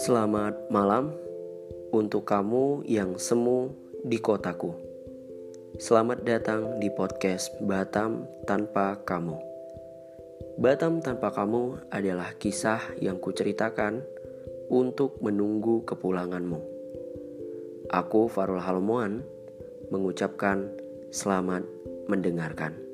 Selamat malam untuk kamu yang semu di kotaku. Selamat datang di podcast Batam Tanpa Kamu. Batam Tanpa Kamu adalah kisah yang kuceritakan untuk menunggu kepulanganmu. Aku Farul Halmoan mengucapkan selamat mendengarkan.